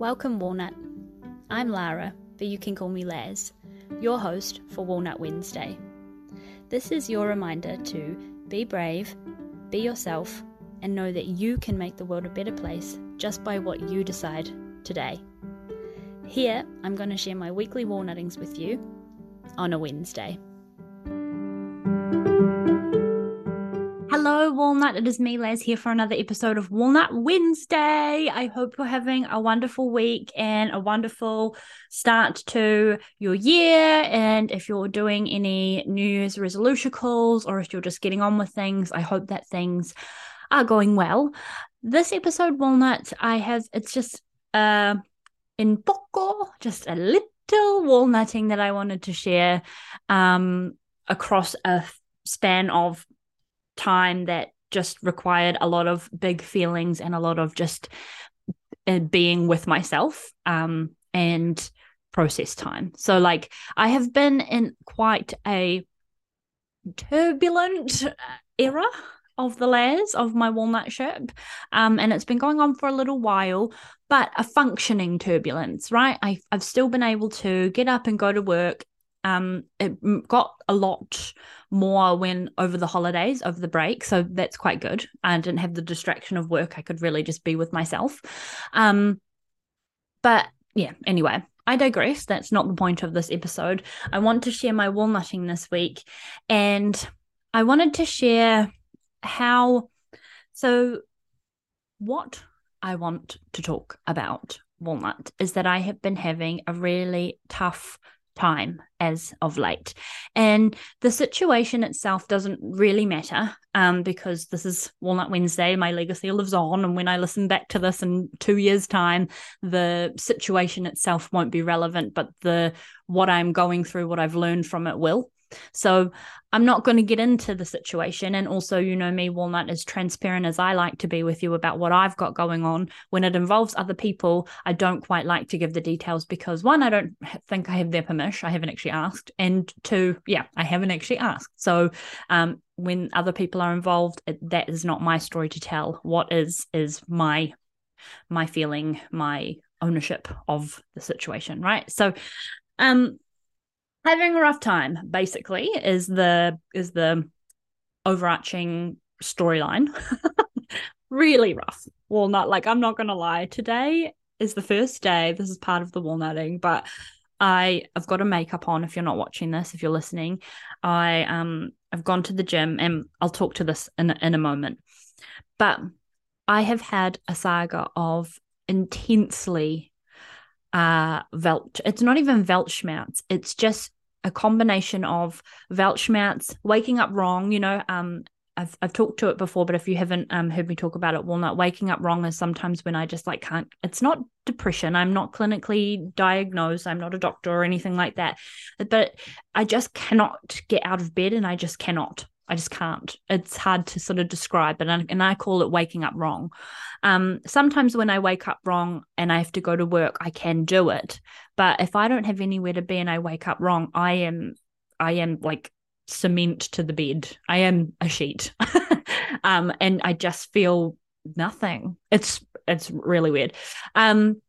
Welcome, Walnut. I'm Lara, but you can call me Laz, your host for Walnut Wednesday. This is your reminder to be brave, be yourself, and know that you can make the world a better place just by what you decide today. Here, I'm going to share my weekly walnuttings with you on a Wednesday. Hello, Walnut. It is me, Laz, here for another episode of Walnut Wednesday. I hope you're having a wonderful week and a wonderful start to your year. And if you're doing any New Year's resolution calls or if you're just getting on with things, I hope that things are going well. This episode, Walnut, I have, it's just uh, in poco, just a little walnutting that I wanted to share um, across a span of time that just required a lot of big feelings and a lot of just uh, being with myself um, and process time. So, like, I have been in quite a turbulent uh, era of the layers of my walnut ship. Um, and it's been going on for a little while, but a functioning turbulence, right? I, I've still been able to get up and go to work um it got a lot more when over the holidays over the break so that's quite good. I didn't have the distraction of work. I could really just be with myself. Um but yeah anyway i digress. That's not the point of this episode. I want to share my walnutting this week and i wanted to share how so what i want to talk about walnut is that i have been having a really tough time as of late. And the situation itself doesn't really matter um, because this is Walnut Wednesday. My legacy lives on. And when I listen back to this in two years' time, the situation itself won't be relevant, but the what I'm going through, what I've learned from it will. So I'm not going to get into the situation. And also, you know me, Walnut, as transparent as I like to be with you about what I've got going on. When it involves other people, I don't quite like to give the details because one, I don't think I have their permission. I haven't actually asked. And two, yeah, I haven't actually asked. So um, when other people are involved, it, that is not my story to tell. What is, is my my feeling, my ownership of the situation, right? So um having a rough time basically is the is the overarching storyline. Really rough. Walnut like i'm not gonna lie today is the first day this is part of the walnutting but i i've got a makeup on if you're not watching this if you're listening. I um i've gone to the gym and i'll talk to this in, in a moment. But i have had a saga of intensely uh Welch. It's not even Weltschmerz. It's just a combination of Weltschmerz, waking up wrong, you know, um, I've, I've talked to it before, but if you haven't um, heard me talk about it, walnut waking up wrong is sometimes when I just like can't. It's not depression. I'm not clinically diagnosed. I'm not a doctor or anything like that, but I just cannot get out of bed, and I just cannot. I just can't. It's hard to sort of describe, and I, and I call it waking up wrong. Um, sometimes when I wake up wrong and I have to go to work, I can do it. But if I don't have anywhere to be and I wake up wrong, I am, I am like cement to the bed. I am a sheet, um, and I just feel nothing. It's it's really weird. Um,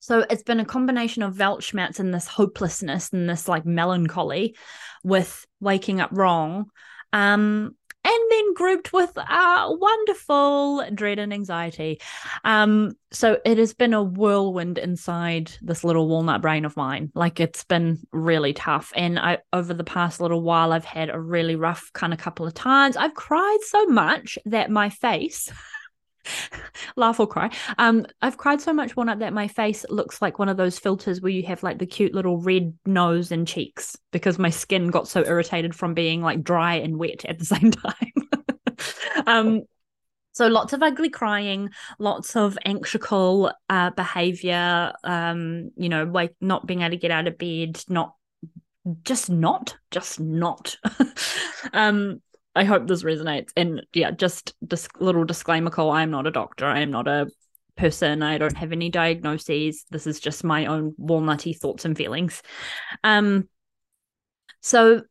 so it's been a combination of Weltschmerz and this hopelessness and this like melancholy with waking up wrong um, and then grouped with wonderful dread and anxiety. Um, so it has been a whirlwind inside this little walnut brain of mine. Like it's been really tough. And I over the past little while, I've had a really rough kind of couple of times. I've cried so much that my face laugh or cry. Um, I've cried so much one up that my face looks like one of those filters where you have like the cute little red nose and cheeks because my skin got so irritated from being like dry and wet at the same time. um, so lots of ugly crying, lots of anxious uh, behavior. Um, you know, like not being able to get out of bed, not just not, just not. um, I hope this resonates. And yeah, just this little disclaimer call I'm not a doctor. I am not a person. I don't have any diagnoses. This is just my own walnutty thoughts and feelings. Um, so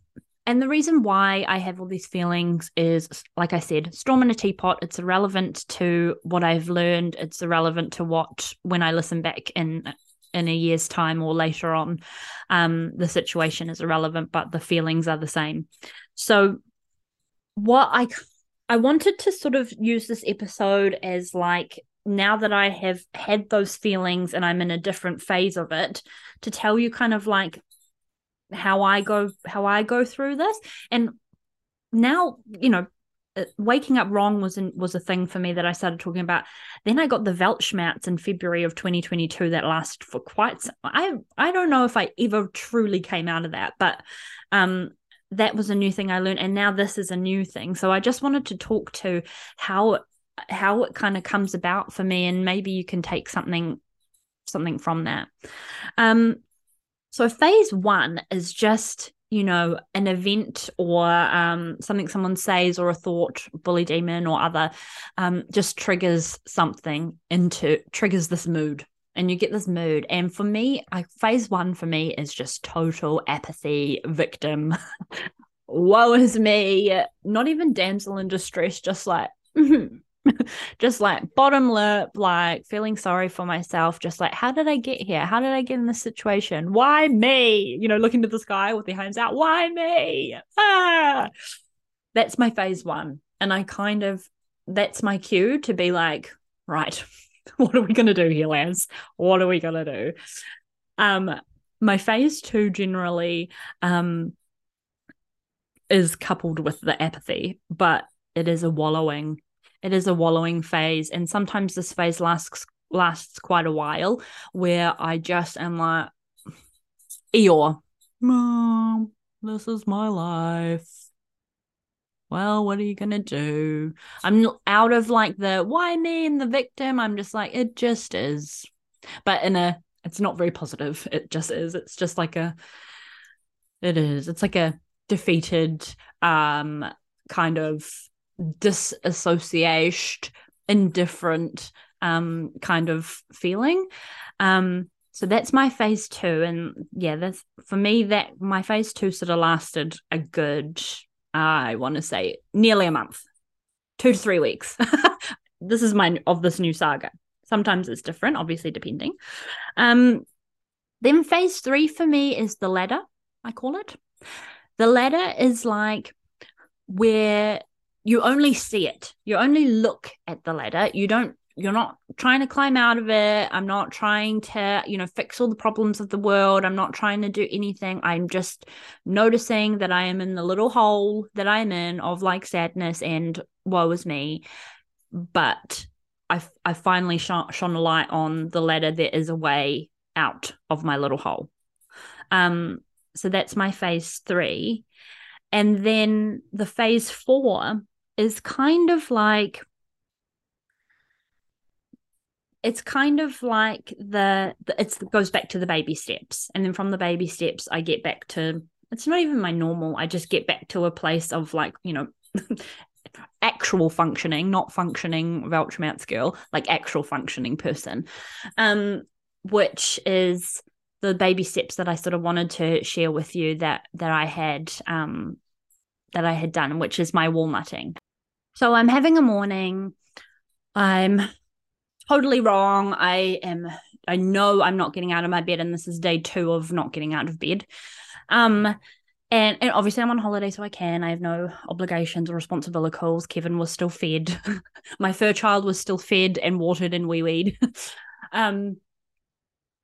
and the reason why I have all these feelings is, like I said, storm in a teapot. It's irrelevant to what I've learned. It's irrelevant to what when I listen back in in a year's time or later on. Um, the situation is irrelevant, but the feelings are the same. So, what I I wanted to sort of use this episode as like now that I have had those feelings and I'm in a different phase of it, to tell you kind of like how I go how I go through this. And now, you know, uh, waking up wrong was not was a thing for me that I started talking about. Then I got the Weltschmerz in February of 2022 that lasted for quite some, I I don't know if I ever truly came out of that, but um that was a new thing I learned and now this is a new thing. So I just wanted to talk to how how it kind of comes about for me and maybe you can take something something from that. Um so phase one is just, you know, an event or um, something someone says or a thought, bully demon or other, um, just triggers something into triggers this mood. And you get this mood. And for me, I, phase one for me is just total apathy, victim. Woe is me. Not even damsel in distress, just like, just like bottom lip, like feeling sorry for myself, just like, how did I get here? How did I get in this situation? Why me? You know, looking to the sky with their hands out, why me? Ah, that's my phase one. And I kind of, that's my cue to be like, right, what are we going to do here, Laz? What are we going to do? Um, my phase two generally um, is coupled with the apathy, but it is a wallowing it is a wallowing phase and sometimes this phase lasts lasts quite a while where i just am like eeyore mom this is my life well what are you gonna do? I'm out of like the why me and the victim? I'm just like it just is. But in a it's not very positive. It just is. It's just like a it is. It's like a defeated um kind of disassociated, indifferent um, kind of feeling. Um, so that's my phase two. And yeah, that's for me that my phase two sort of lasted a good, I want to say nearly a month, two to three weeks. this is my of this new saga. Sometimes it's different, obviously, depending. Um, then phase three for me is the ladder, I call it. The ladder is like where you only see it. You only look at the ladder. You don't you're not trying to climb out of it. I'm not trying to, you know, fix all the problems of the world. I'm not trying to do anything. I'm just noticing that I am in the little hole that I'm in of like sadness and woe is me. But I I finally shone, shone a light on the ladder. There is a way out of my little hole. Um, so that's my phase three. And then the phase four is kind of like it's kind of like the, the it goes back to the baby steps. And then from the baby steps i get back to it's not even my normal. I just get back to a place of like you know actual functioning not functioning Weltschmerz girl like actual functioning person. Um which is the baby steps that i sort of wanted to share with you that that i had um that i had done which is my walnutting. So I'm having a morning. I'm totally wrong. I am I know I'm not getting out of my bed and this is day 2 of not getting out of bed. Um and, and obviously I'm on holiday so I can. I have no obligations or responsibilities. Kevin was still fed. my fur child was still fed and watered and wee weed. um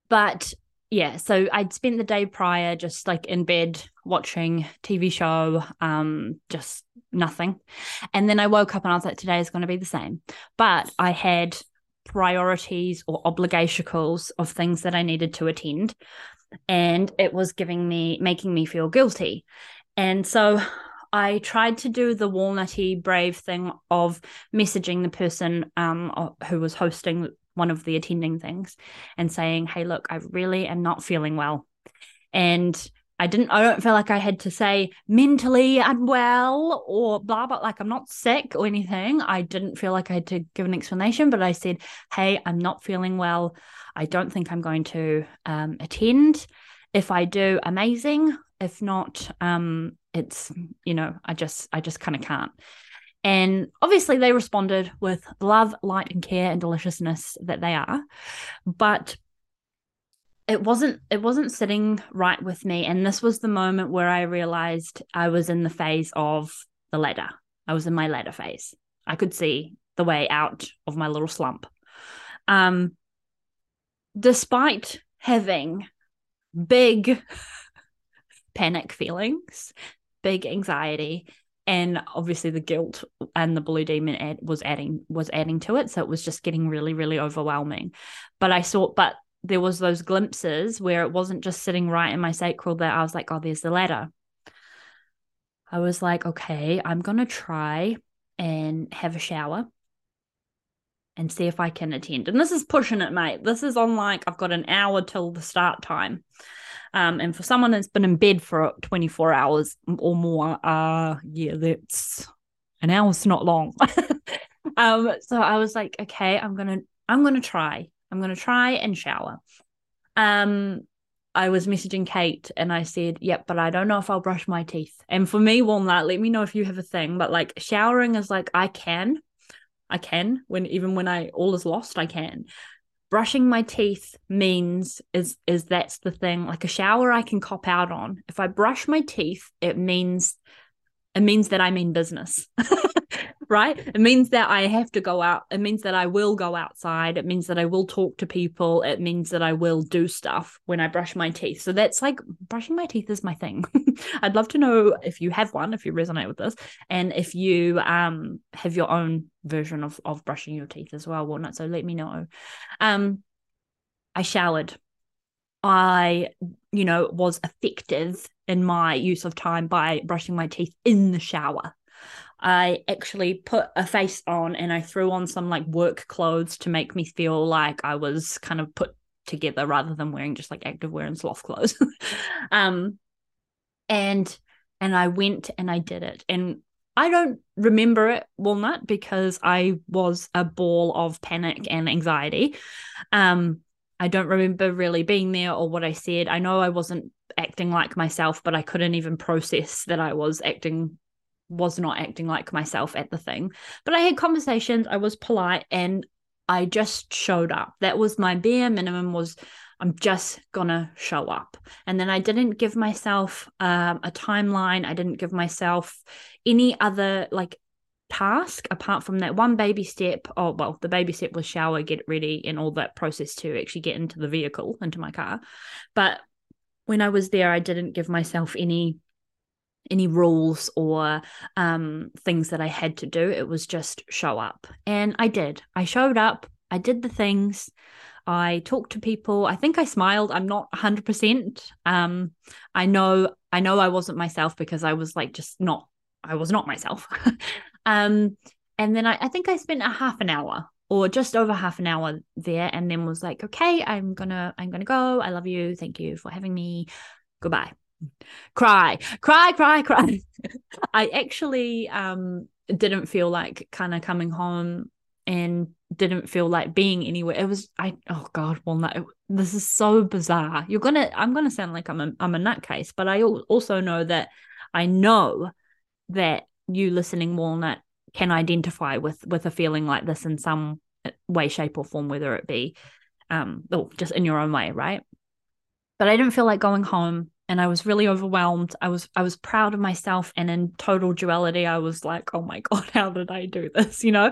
but yeah, so I'd spent the day prior just like in bed watching TV show, um, just nothing. And then I woke up and I was like, today is going to be the same. But I had priorities or obligations of things that I needed to attend. And it was giving me, making me feel guilty. And so I tried to do the walnutty brave thing of messaging the person um, who was hosting one of the attending things and saying, Hey, look, I really am not feeling well. And I didn't, I don't feel like I had to say mentally unwell or blah, blah, like I'm not sick or anything. I didn't feel like I had to give an explanation, but I said, Hey, I'm not feeling well. I don't think I'm going to um, attend. If I do, amazing. If not, um, it's you know i just i just kind of can't and obviously they responded with love light and care and deliciousness that they are but it wasn't it wasn't sitting right with me. And this was the moment where i realized i was in the phase of the ladder. I was in my ladder phase. I could see the way out of my little slump. Um despite having big panic feelings big anxiety and obviously the guilt and the blue demon ad was adding was adding to it. So it was just getting really really overwhelming. But i saw but there was those glimpses where it wasn't just sitting right in my sacral that i was like oh there's the ladder i was like okay i'm to try and have a shower and see if i can attend and this is pushing it mate this is on like i've got an hour till the start time um, and for someone that's been in bed for 24 hours or more, uh, yeah, that's an hour's not long. um, so I was like, okay, I'm gonna, I'm gonna try. I'm gonna try and shower. Um, I was messaging Kate and I said, yep, but I don't know if I'll brush my teeth. And for me, Walnut, let me know if you have a thing. But like showering is like I can. I can when even when I all is lost, I can brushing my teeth means is is that's the thing like a shower i can cop out on if i brush my teeth it means it means that i mean business right? It means that i have to go out. It means that i will go outside. It means that i will talk to people. It means that i will do stuff when i brush my teeth. So that's like brushing my teeth is my thing. I'd love to know if you have one if you resonate with this and if you um have your own version of of brushing your teeth as well whatnot. so let me know. Um i showered. I you know was effective in my use of time by brushing my teeth in the shower I actually put a face on and I threw on some like work clothes to make me feel like I was kind of put together rather than wearing just like active wear and sloth clothes. um and and I went and I did it. And I don't remember it, Walnut, because I was a ball of panic and anxiety. Um, I don't remember really being there or what I said. I know I wasn't acting like myself, but I couldn't even process that I was acting was not acting like myself at the thing. But I had conversations, I was polite and I just showed up. That was my bare minimum was I'm just gonna show up. And then I didn't give myself um, a timeline. I didn't give myself any other like task apart from that one baby step. Oh, well, the baby step was shower, get ready, and all that process to actually get into the vehicle, into my car. But when I was there, I didn't give myself any any rules or um, things that I had to do. It was just show up. And I did. I showed up, I did the things. I talked to people. I think I smiled. I'm not 100%. Um, I know I know I wasn't myself because I was like just not I was not myself. um, and then I, I think I spent a half an hour or just over half an hour there and then was like, okay, I'm gonna I'm gonna go. I love you. Thank you for having me. Goodbye cry, cry, cry, cry. I actually um didn't feel like kind of coming home and didn't feel like being anywhere. It was I oh god, walnut. It, this is so bizarre. You're gonna I'm gonna sound like I'm a I'm a nutcase, but I also know that I know that you listening walnut can identify with with a feeling like this in some way, shape, or form, whether it be um or just in your own way, right? But I didn't feel like going home and I was really overwhelmed. I was I was proud of myself and in total duality I was like, "Oh my god, how did I do this?" you know?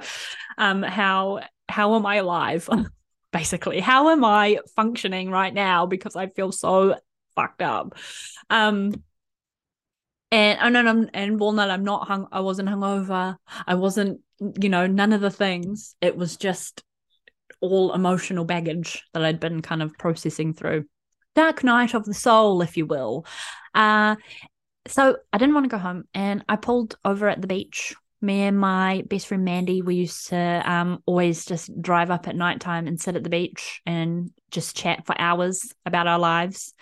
Um how how am I alive? Basically, how am I functioning right now because I feel so fucked up. Um and and, and, and walnut i'm not hung i wasn't hungover i wasn't you know none of the things it was just all emotional baggage that i'd been kind of processing through dark night of the soul, if you will. Uh, so I didn't want to go home and I pulled over at the beach. Me and my best friend Mandy, we used to um, always just drive up at nighttime and sit at the beach and just chat for hours about our lives.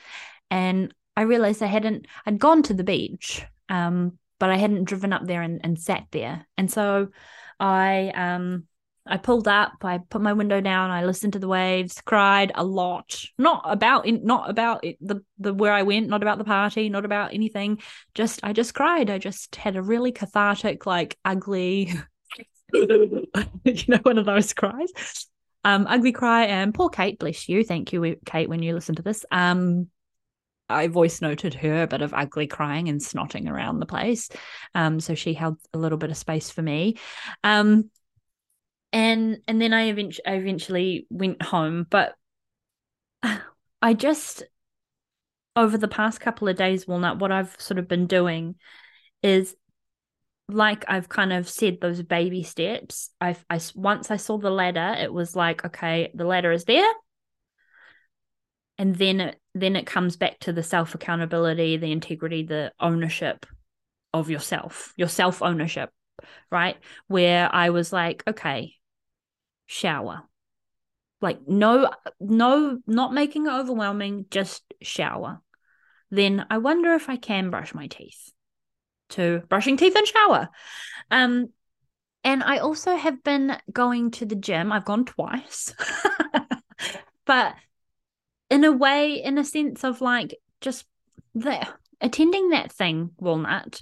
And I realized I hadn't, I'd gone to the beach, um, but I hadn't driven up there and, and sat there. And so I, um, I pulled up, I put my window down, I listened to the waves, cried a lot. Not about in, not about it, the the where I went, not about the party, not about anything. Just I just cried. I just had a really cathartic, like ugly, you know, one of those cries. Um, ugly cry and poor Kate, bless you. Thank you, Kate, when you listen to this. Um, I voice noted her a bit of ugly crying and snotting around the place. Um, so she held a little bit of space for me. Um, and and then I eventually, I eventually went home, but I just over the past couple of days, Walnut, what I've sort of been doing is like I've kind of said those baby steps. I've I once I saw the ladder, it was like okay, the ladder is there, and then it then it comes back to the self accountability, the integrity, the ownership of yourself, your self ownership, right? Where I was like, okay, shower. Like no no not making it overwhelming, just shower. Then I wonder if I can brush my teeth. To brushing teeth and shower. Um and I also have been going to the gym. I've gone twice. but in a way, in a sense of like just the attending that thing, Walnut,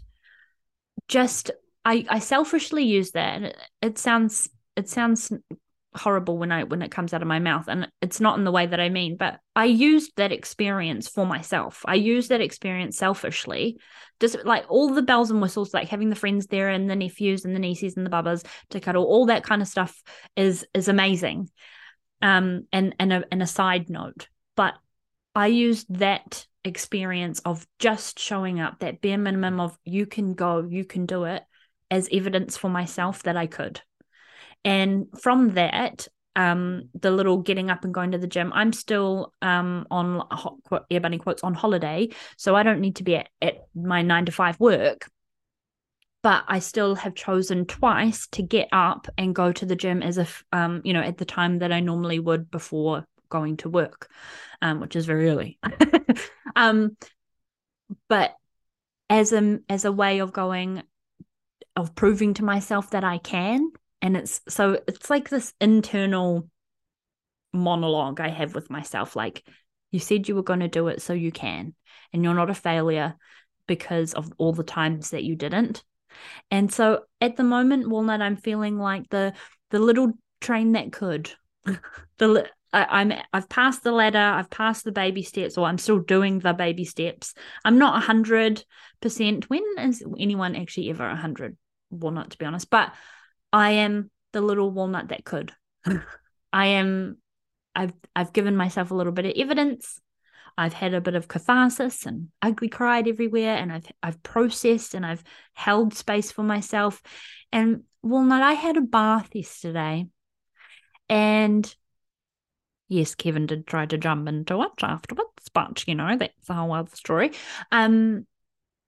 just I I selfishly use that. It, it sounds it sounds horrible when I when it comes out of my mouth and it's not in the way that I mean but I used that experience for myself. I used that experience selfishly. Just like all the bells and whistles like having the friends there and the nephews and the nieces and the bubbas to cuddle all that kind of stuff is is amazing. Um and and a, and a side note but I used that experience of just showing up, that bare minimum of you can go, you can do it, as evidence for myself that I could. And from that, um, the little getting up and going to the gym, I'm still um on air bunny quotes on holiday, so I don't need to be at, at my nine to five work. But I still have chosen twice to get up and go to the gym as if um, you know, at the time that I normally would before going to work, um, which is very early. um, but as a as a way of going, of proving to myself that I can, and it's so it's like this internal monologue I have with myself, like you said you were going to do it, so you can, and you're not a failure because of all the times that you didn't. And so at the moment, Walnut, I'm feeling like the the little train that could. the I, am I've passed the ladder, I've passed the baby steps, or I'm still doing the baby steps. I'm not hundred percent. When is anyone actually ever hundred walnut, to be honest? But I am the little walnut that could. I am I've I've given myself a little bit of evidence. I've had a bit of catharsis and ugly cried everywhere, and I've I've processed and I've held space for myself. And walnut, I had a bath yesterday, and yes, Kevin did try to jump into it afterwards, but you know, that's a whole other story. Um,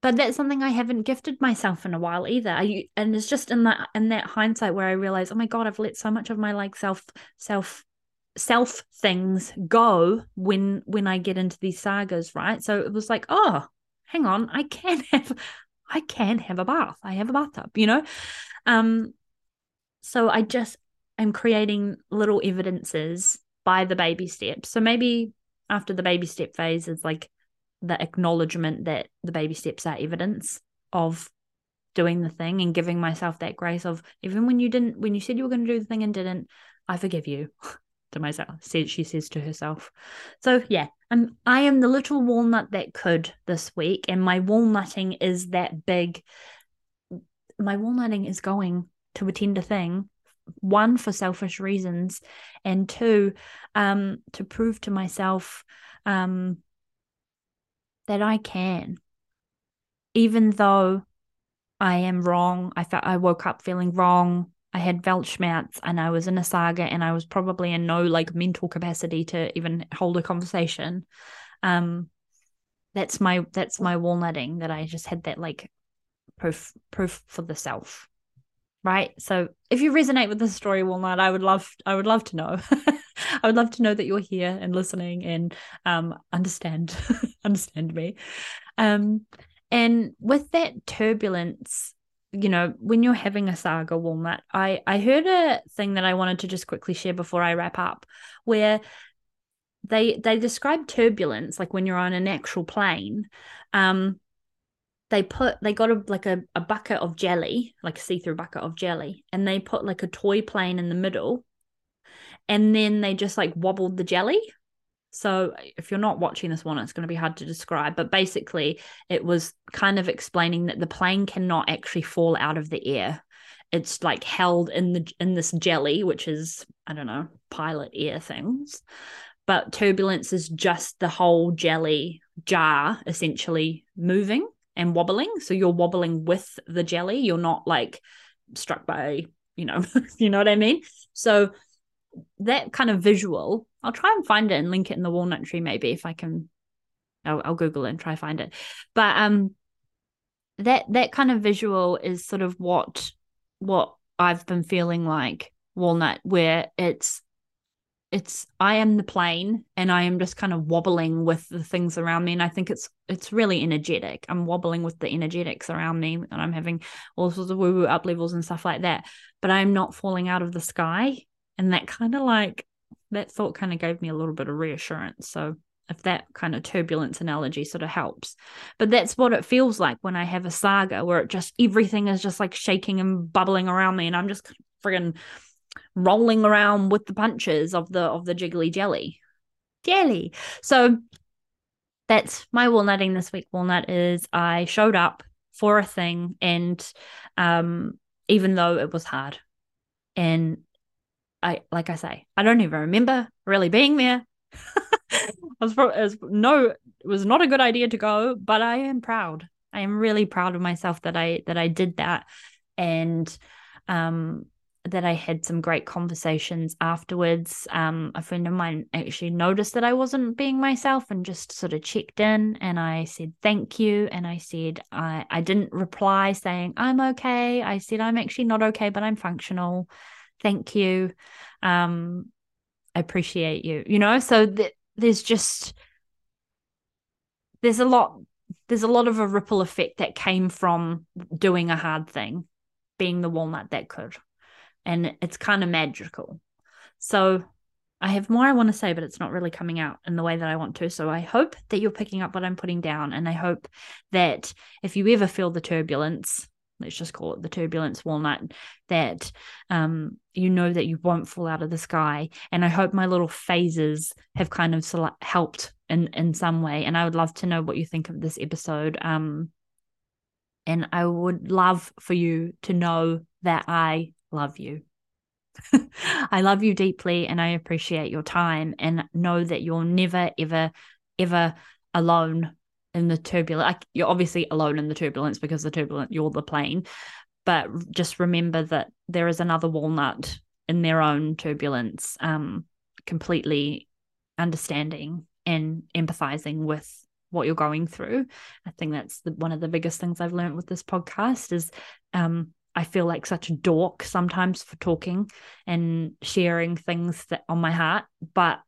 but that's something I haven't gifted myself in a while either. And it's just in that in that hindsight where I realize, oh my god, I've let so much of my like self self self things go when when I get into these sagas, right? So it was like, oh, hang on, I can have I can have a bath. I have a bathtub, you know? Um so I just am creating little evidences by the baby steps. So maybe after the baby step phase is like the acknowledgement that the baby steps are evidence of doing the thing and giving myself that grace of even when you didn't when you said you were going to do the thing and didn't i forgive you to myself said she says to herself. So yeah i'm i am the little walnut that could this week and my walnutting is that big my walnutting is going to attend a thing one for selfish reasons and two um to prove to myself um that I can even though I am wrong. I felt I woke up feeling wrong. I had Weltschmerz and I was in a saga and I was probably in no like mental capacity to even hold a conversation. Um that's my that's my walnutting that I just had that like proof proof for the self right so if you resonate with the story walnut i would love i would love to know i would love to know that you're here and listening and um understand understand me um and with that turbulence you know, when you're having a saga walnut, I I heard a thing that I wanted to just quickly share before I wrap up, where they they describe turbulence like when you're on an actual plane. Um, they put they got a like a, a bucket of jelly, like a see-through bucket of jelly, and they put like a toy plane in the middle, and then they just like wobbled the jelly so if you're not watching this one, it's going to be hard to describe. But basically, it was kind of explaining that the plane cannot actually fall out of the air. It's like held in the in this jelly, which is I don't know pilot air things. But turbulence is just the whole jelly jar essentially moving and wobbling. So you're wobbling with the jelly. You're not like struck by you know you know what I mean. So that kind of visual I'll try and find it and link it in the walnut tree maybe if I can. I'll, I'll Google it and try find it. But um, that that kind of visual is sort of what what I've been feeling like walnut, where it's it's I am the plane and I am just kind of wobbling with the things around me. And I think it's it's really energetic. I'm wobbling with the energetics around me and I'm having all sorts of woo-woo up levels and stuff like that. But I'm not falling out of the sky. And that kind of like that thought kind of gave me a little bit of reassurance. So if that kind of turbulence analogy sort of helps. But that's what it feels like when I have a saga where it just everything is just like shaking and bubbling around me and I'm just friggin' rolling around with the punches of the of the jiggly jelly. Jelly. So that's my walnutting this week. Walnut is I showed up for a thing and um even though it was hard and I like I say, I don't even remember really being there. I was, probably, was no, it was not a good idea to go, but I am proud. I am really proud of myself that I that I did that, and um, that I had some great conversations afterwards. Um, a friend of mine actually noticed that I wasn't being myself and just sort of checked in, and I said thank you, and I said I I didn't reply saying I'm okay. I said I'm actually not okay, but I'm functional thank you um i appreciate you you know so th- there's just there's a lot there's a lot of a ripple effect that came from doing a hard thing being the walnut that could and it's kind of magical so I have more I want to say, but it's not really coming out in the way that I want to. So I hope that you're picking up what I'm putting down. And I hope that if you ever feel the turbulence, let's just call it the turbulence walnut that um, you know that you won't fall out of the sky and i hope my little phases have kind of helped in in some way and i would love to know what you think of this episode um and i would love for you to know that i love you. I love you deeply and i appreciate your time and know that you're never ever ever alone in the turbulence like you're obviously alone in the turbulence because the turbulent you're the plane but just remember that there is another walnut in their own turbulence um completely understanding and empathizing with what you're going through. I think that's the, one of the biggest things i've learned with this podcast is um i feel like such a dork sometimes for talking and sharing things that on my heart but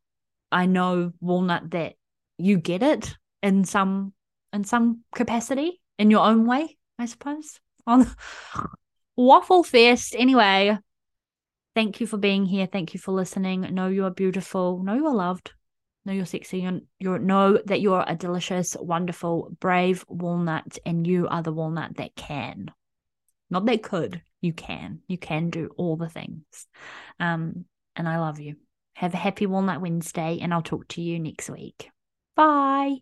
i know walnut that you get it in some in some capacity in your own way, I suppose. On Waffle Fest. Anyway, thank you for being here. Thank you for listening. Know you are beautiful. Know you are loved. Know you're sexy. And you know that you're a delicious, wonderful, brave walnut, and you are the walnut that can. Not that could. You can. You can do all the things. Um, and I love you. Have a happy Walnut Wednesday, and I'll talk to you next week. Bye.